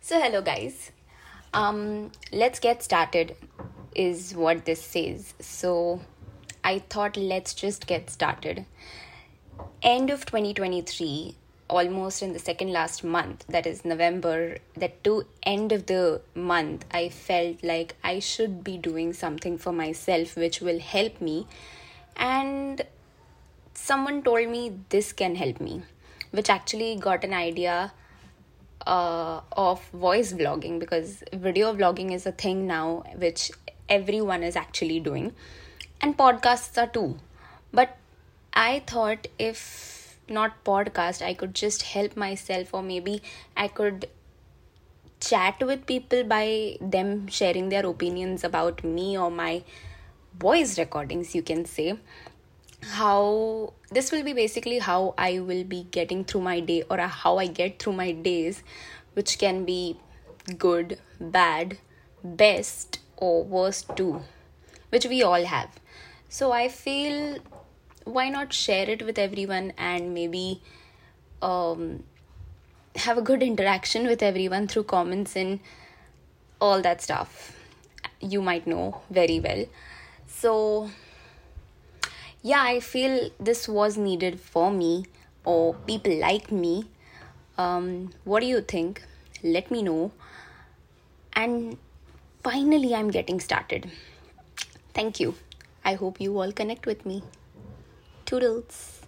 So, hello guys. Um, let's get started, is what this says. So, I thought let's just get started. End of 2023, almost in the second last month, that is November, that to end of the month, I felt like I should be doing something for myself which will help me. And someone told me this can help me, which actually got an idea uh, of voice vlogging because video vlogging is a thing now which everyone is actually doing. And podcasts are too. But i thought if not podcast i could just help myself or maybe i could chat with people by them sharing their opinions about me or my voice recordings you can say how this will be basically how I will be getting through my day or how I get through my days, which can be good, bad, best, or worst too, which we all have. So I feel why not share it with everyone and maybe um, have a good interaction with everyone through comments and all that stuff you might know very well. So yeah, I feel this was needed for me or people like me. Um, what do you think? Let me know. And finally, I'm getting started. Thank you. I hope you all connect with me. Toodles.